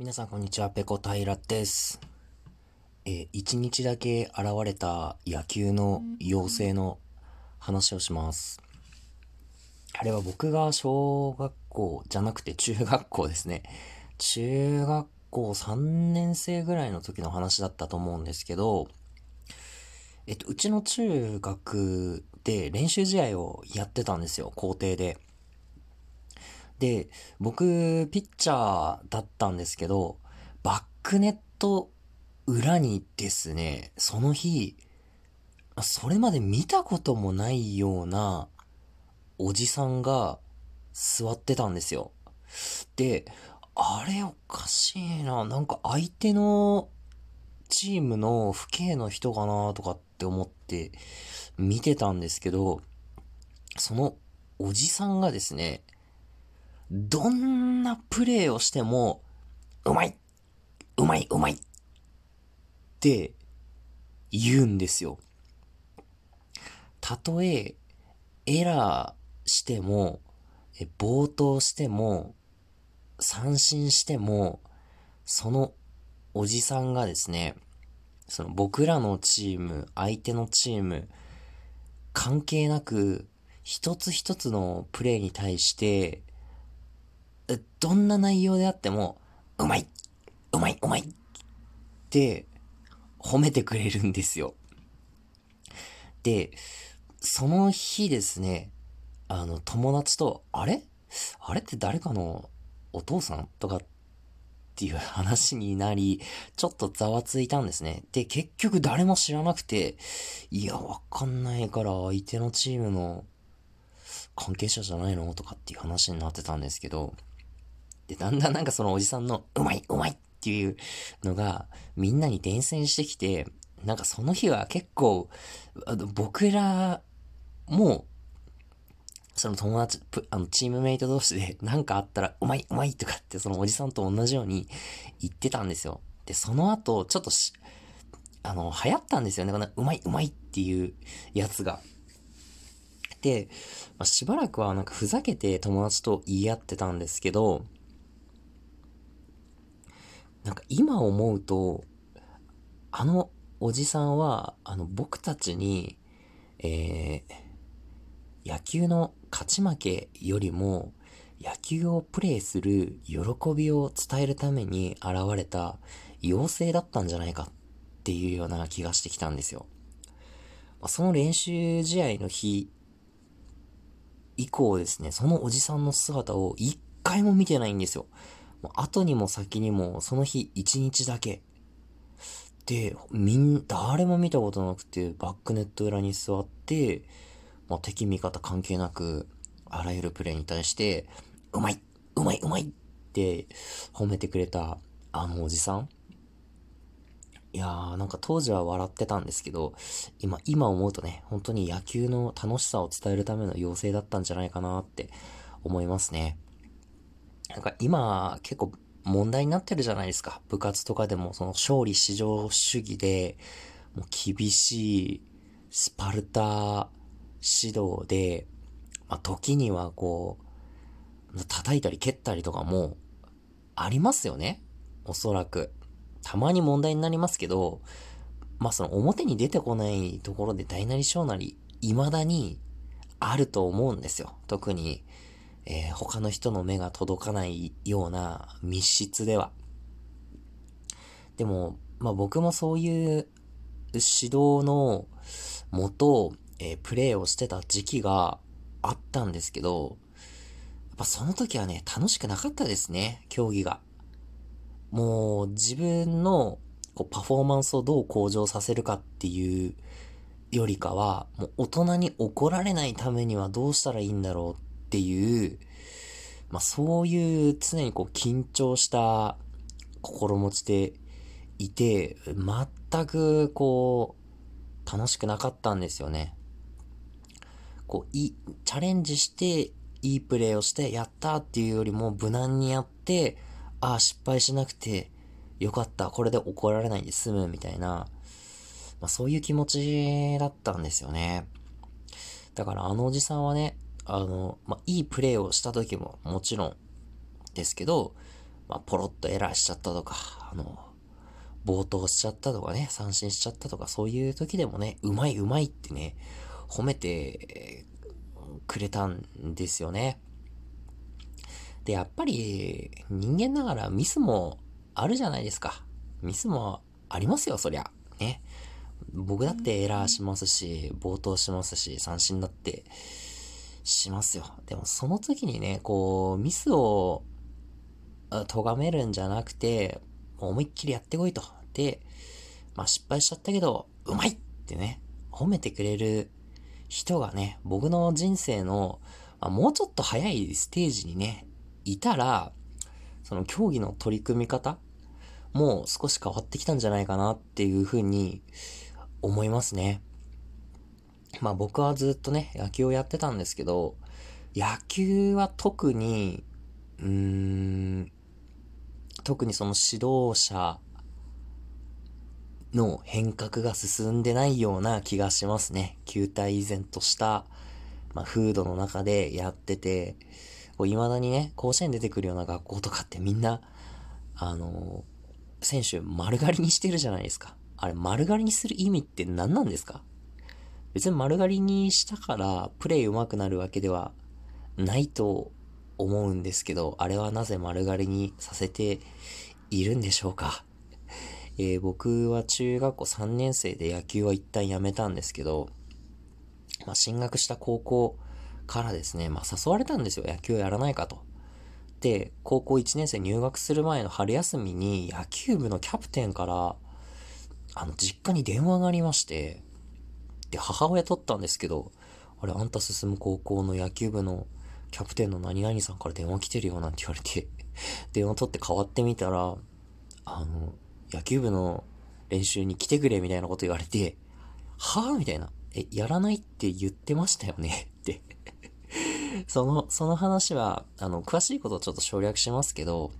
皆さんこんにちは、ペコ平です。えー、一日だけ現れた野球の妖精の話をします。あれは僕が小学校じゃなくて中学校ですね。中学校3年生ぐらいの時の話だったと思うんですけど、えっと、うちの中学で練習試合をやってたんですよ、校庭で。で、僕、ピッチャーだったんですけど、バックネット裏にですね、その日、それまで見たこともないようなおじさんが座ってたんですよ。で、あれおかしいな。なんか相手のチームの父兄の人かなとかって思って見てたんですけど、そのおじさんがですね、どんなプレーをしても、うまいうまいうまいって言うんですよ。たとえエラーしても、え、暴投しても、三振しても、そのおじさんがですね、その僕らのチーム、相手のチーム、関係なく、一つ一つのプレーに対して、どんな内容であっても、うまいうまいうまいって褒めてくれるんですよ。で、その日ですね、あの、友達と、あれ？あれって誰かのお父さんとかっていう話になり、ちょっとざわついたんですね。で、結局誰も知らなくて、いや、わかんないから相手のチームの関係者じゃないの？とかっていう話になってたんですけど、だんだんなんかそのおじさんの、うまいうまいっていうのが、みんなに伝染してきて、なんかその日は結構、あの僕らも、その友達、あの、チームメイト同士で何かあったら、うまい、うまいとかって、そのおじさんと同じように言ってたんですよ。で、その後、ちょっとし、あの、流行ったんですよね。この、うまい、うまいっていうやつが。で、まあ、しばらくはなんかふざけて友達と言い合ってたんですけど、なんか今思うと、あのおじさんは、あの僕たちに、えー、野球の勝ち負けよりも、野球をプレイする喜びを伝えるために現れた妖精だったんじゃないかっていうような気がしてきたんですよ。その練習試合の日以降ですね、そのおじさんの姿を一回も見てないんですよ。後にも先にもその日一日だけ。で、みん、誰も見たことなくて、バックネット裏に座って、まあ、敵味方関係なく、あらゆるプレイに対して、うまいうまいうまいって褒めてくれたあのおじさん。いやー、なんか当時は笑ってたんですけど、今、今思うとね、本当に野球の楽しさを伝えるための要請だったんじゃないかなって思いますね。なんか今結構問題になってるじゃないですか。部活とかでもその勝利至上主義で、もう厳しいスパルタ指導で、まあ、時にはこう、叩いたり蹴ったりとかもありますよね。おそらく。たまに問題になりますけど、まあその表に出てこないところで大なり小なり、未だにあると思うんですよ。特に、えー、他の人の目が届かないような密室では。でも、まあ僕もそういう指導のもと、えー、プレイをしてた時期があったんですけど、やっぱその時はね、楽しくなかったですね、競技が。もう自分のこうパフォーマンスをどう向上させるかっていうよりかは、もう大人に怒られないためにはどうしたらいいんだろうっていう、まあそういう常にこう緊張した心持ちでいて、全くこう、楽しくなかったんですよね。こう、い、チャレンジして、いいプレーをして、やったっていうよりも無難にやって、ああ、失敗しなくてよかった。これで怒られないで済むみたいな、まあそういう気持ちだったんですよね。だからあのおじさんはね、あの、まあ、いいプレーをした時ももちろんですけど、まあ、ポロッとエラーしちゃったとか、あの、冒頭しちゃったとかね、三振しちゃったとか、そういう時でもね、うまいうまいってね、褒めてくれたんですよね。で、やっぱり人間ながらミスもあるじゃないですか。ミスもありますよ、そりゃ。ね。僕だってエラーしますし、冒頭しますし、三振だってしますよ。でもその時にね、こう、ミスを咎めるんじゃなくて、思いっきりやってこいと。で、まあ失敗しちゃったけど、うまいってね、褒めてくれる人がね、僕の人生の、まあ、もうちょっと早いステージにね、いたら、その競技の取り組み方もう少し変わってきたんじゃないかなっていうふうに思いますね。まあ僕はずっとね、野球をやってたんですけど、野球は特に、うーん、特にその指導者の変革が進んでないような気がしますね。球体依然とした、まあ、風土の中でやってて、こう未だにね、甲子園出てくるような学校とかってみんな、あのー、選手丸刈りにしてるじゃないですか。あれ丸刈りにする意味って何なんですか？別に丸刈りにしたからプレイ上手くなるわけではないと思うんですけど、あれはなぜ丸刈りにさせているんでしょうか？えー、僕は中学校3年生で野球は一旦やめたんですけど、まあ、進学した高校からですね、まあ、誘われたんですよ。野球やらないかと。で、高校1年生入学する前の春休みに野球部のキャプテンから、あの、実家に電話がありまして、で、母親取ったんですけど、あれ、あんた進む高校の野球部のキャプテンの何々さんから電話来てるよなんて言われて 電話取って変わってみたら、あの、野球部の練習に来てくれみたいなこと言われて、はぁ？みたいな。え、やらないって言ってましたよね？って その、その話は、あの、詳しいことをちょっと省略しますけど、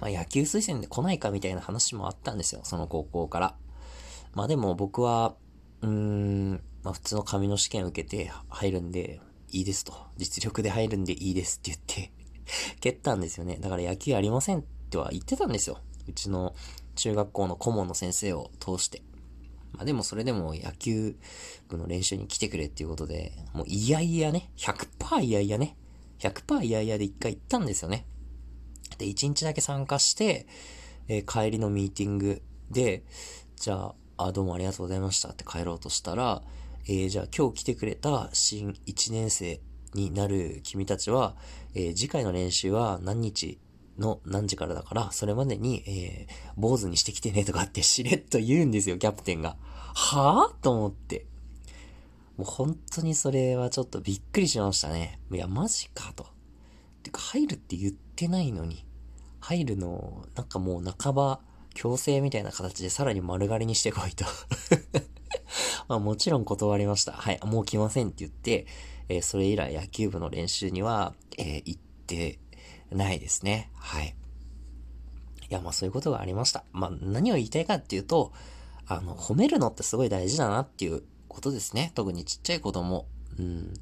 まあ、野球推薦で来ないかみたいな話もあったんですよ、その高校から。まあでも僕は、うーん、まあ普通の紙の試験受けて入るんで、いいですと。実力で入るんでいいですって言って 蹴ったんですよね。だから野球ありませんっては言ってたんですよ。うちの中学校の顧問の先生を通して。まあでもそれでも野球部の練習に来てくれっていうことで、もういやいやね、100%いやいやね、100%いやいやで一回行ったんですよね。で、1日だけ参加して、えー、帰りのミーティングで、じゃあ、あ、どうもありがとうございましたって帰ろうとしたら、えー、じゃあ今日来てくれた新1年生になる君たちは、えー、次回の練習は何日の何時からだから、それまでに、えー、坊主にしてきてねとかって しれっと言うんですよ、キャプテンが。はぁと思って。もう本当にそれはちょっとびっくりしましたね。いや、マジかと。てか、入るって言ってないのに、入るの、なんかもう半ば強制みたいな形でさらに丸刈りにしてこいと まあもちろん断りました。はい、もう来ませんって言って、えー、それ以来野球部の練習には、えー、行ってないですね。はい。いや、まあそういうことがありました。まあ何を言いたいかっていうと、あの、褒めるのってすごい大事だなっていうことですね。特にちっちゃい子供。うん。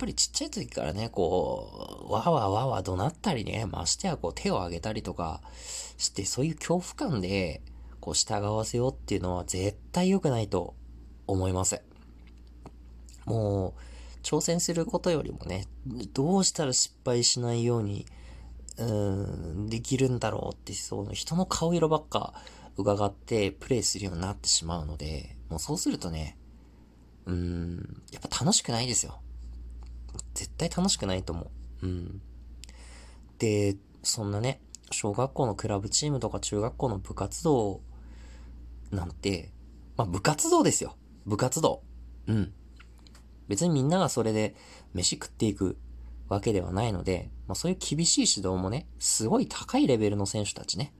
やっぱりちっちゃい時からね、こう、わわわわ怒鳴ったりね、ましてやこう手を挙げたりとかして、そういう恐怖感で、こう従わせようっていうのは絶対良くないと思います。もう、挑戦することよりもね、どうしたら失敗しないように、うん、できるんだろうって、その人の顔色ばっか伺ってプレイするようになってしまうので、もうそうするとね、うん、やっぱ楽しくないですよ。絶対楽しくないと思う。うん。で、そんなね、小学校のクラブチームとか中学校の部活動なんて、まあ部活動ですよ。部活動。うん。別にみんながそれで飯食っていくわけではないので、まあそういう厳しい指導もね、すごい高いレベルの選手たちね、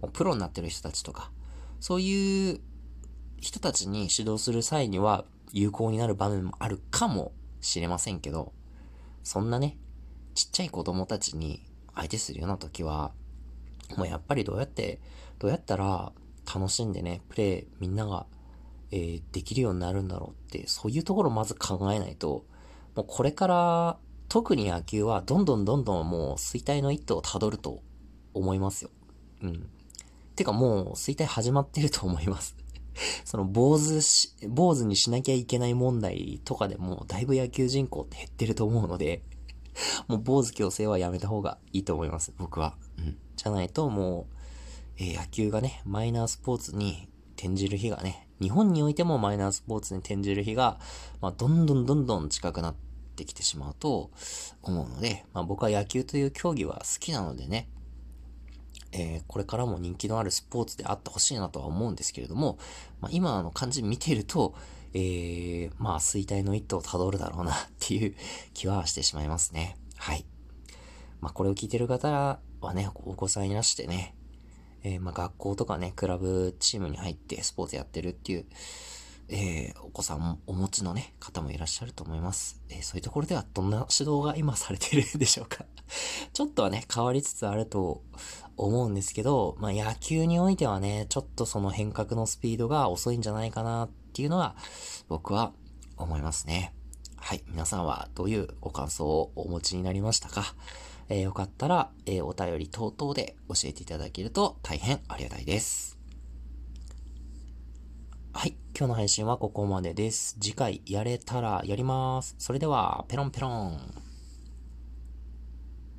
もうプロになってる人たちとか、そういう人たちに指導する際には有効になる場面もあるかもしれませんけど、そんなね、ちっちゃい子供たちに相手するような時は、もうやっぱりどうやって、どうやったら楽しんでね、プレイみんながえー、できるようになるんだろうって、そういうところをまず考えないと、もうこれから、特に野球はどんどんどんどんもう衰退の一途をたどると思いますよ。うん。てかもう、衰退始まってると思います。その、坊主し、坊主にしなきゃいけない問題とかでも、だいぶ野球人口って減ってると思うので、もう坊主強制はやめた方がいいと思います、僕は。うん。じゃないと、もう、えー、野球がね、マイナースポーツに転じる日がね、日本においてもマイナースポーツに転じる日が、まあ、どんどんどんどん近くなってきてしまうと思うので、まあ、僕は野球という競技は好きなのでね、えー、これからも人気のあるスポーツであってほしいなとは思うんですけれども、まあ、今の感じ見てると、えー、まあ、衰退の一途をたどるだろうなっていう気はしてしまいますね。はい。まあ、これを聞いてる方はね、お子さんいらしてね、えー、まあ、学校とかね、クラブチームに入ってスポーツやってるっていう、えー、お子さんもお持ちのね、方もいらっしゃると思います。えー、そういうところではどんな指導が今されてるんでしょうか ちょっとはね、変わりつつあると思うんですけど、まあ、野球においてはね、ちょっとその変革のスピードが遅いんじゃないかなっていうのは、僕は思いますね。はい。皆さんはどういうご感想をお持ちになりましたか？えー、よかったら、えー、お便り等々で教えていただけると大変ありがたいです。はい。今日の配信はここまでです。次回やれたらやります。それでは、ペロンペロン。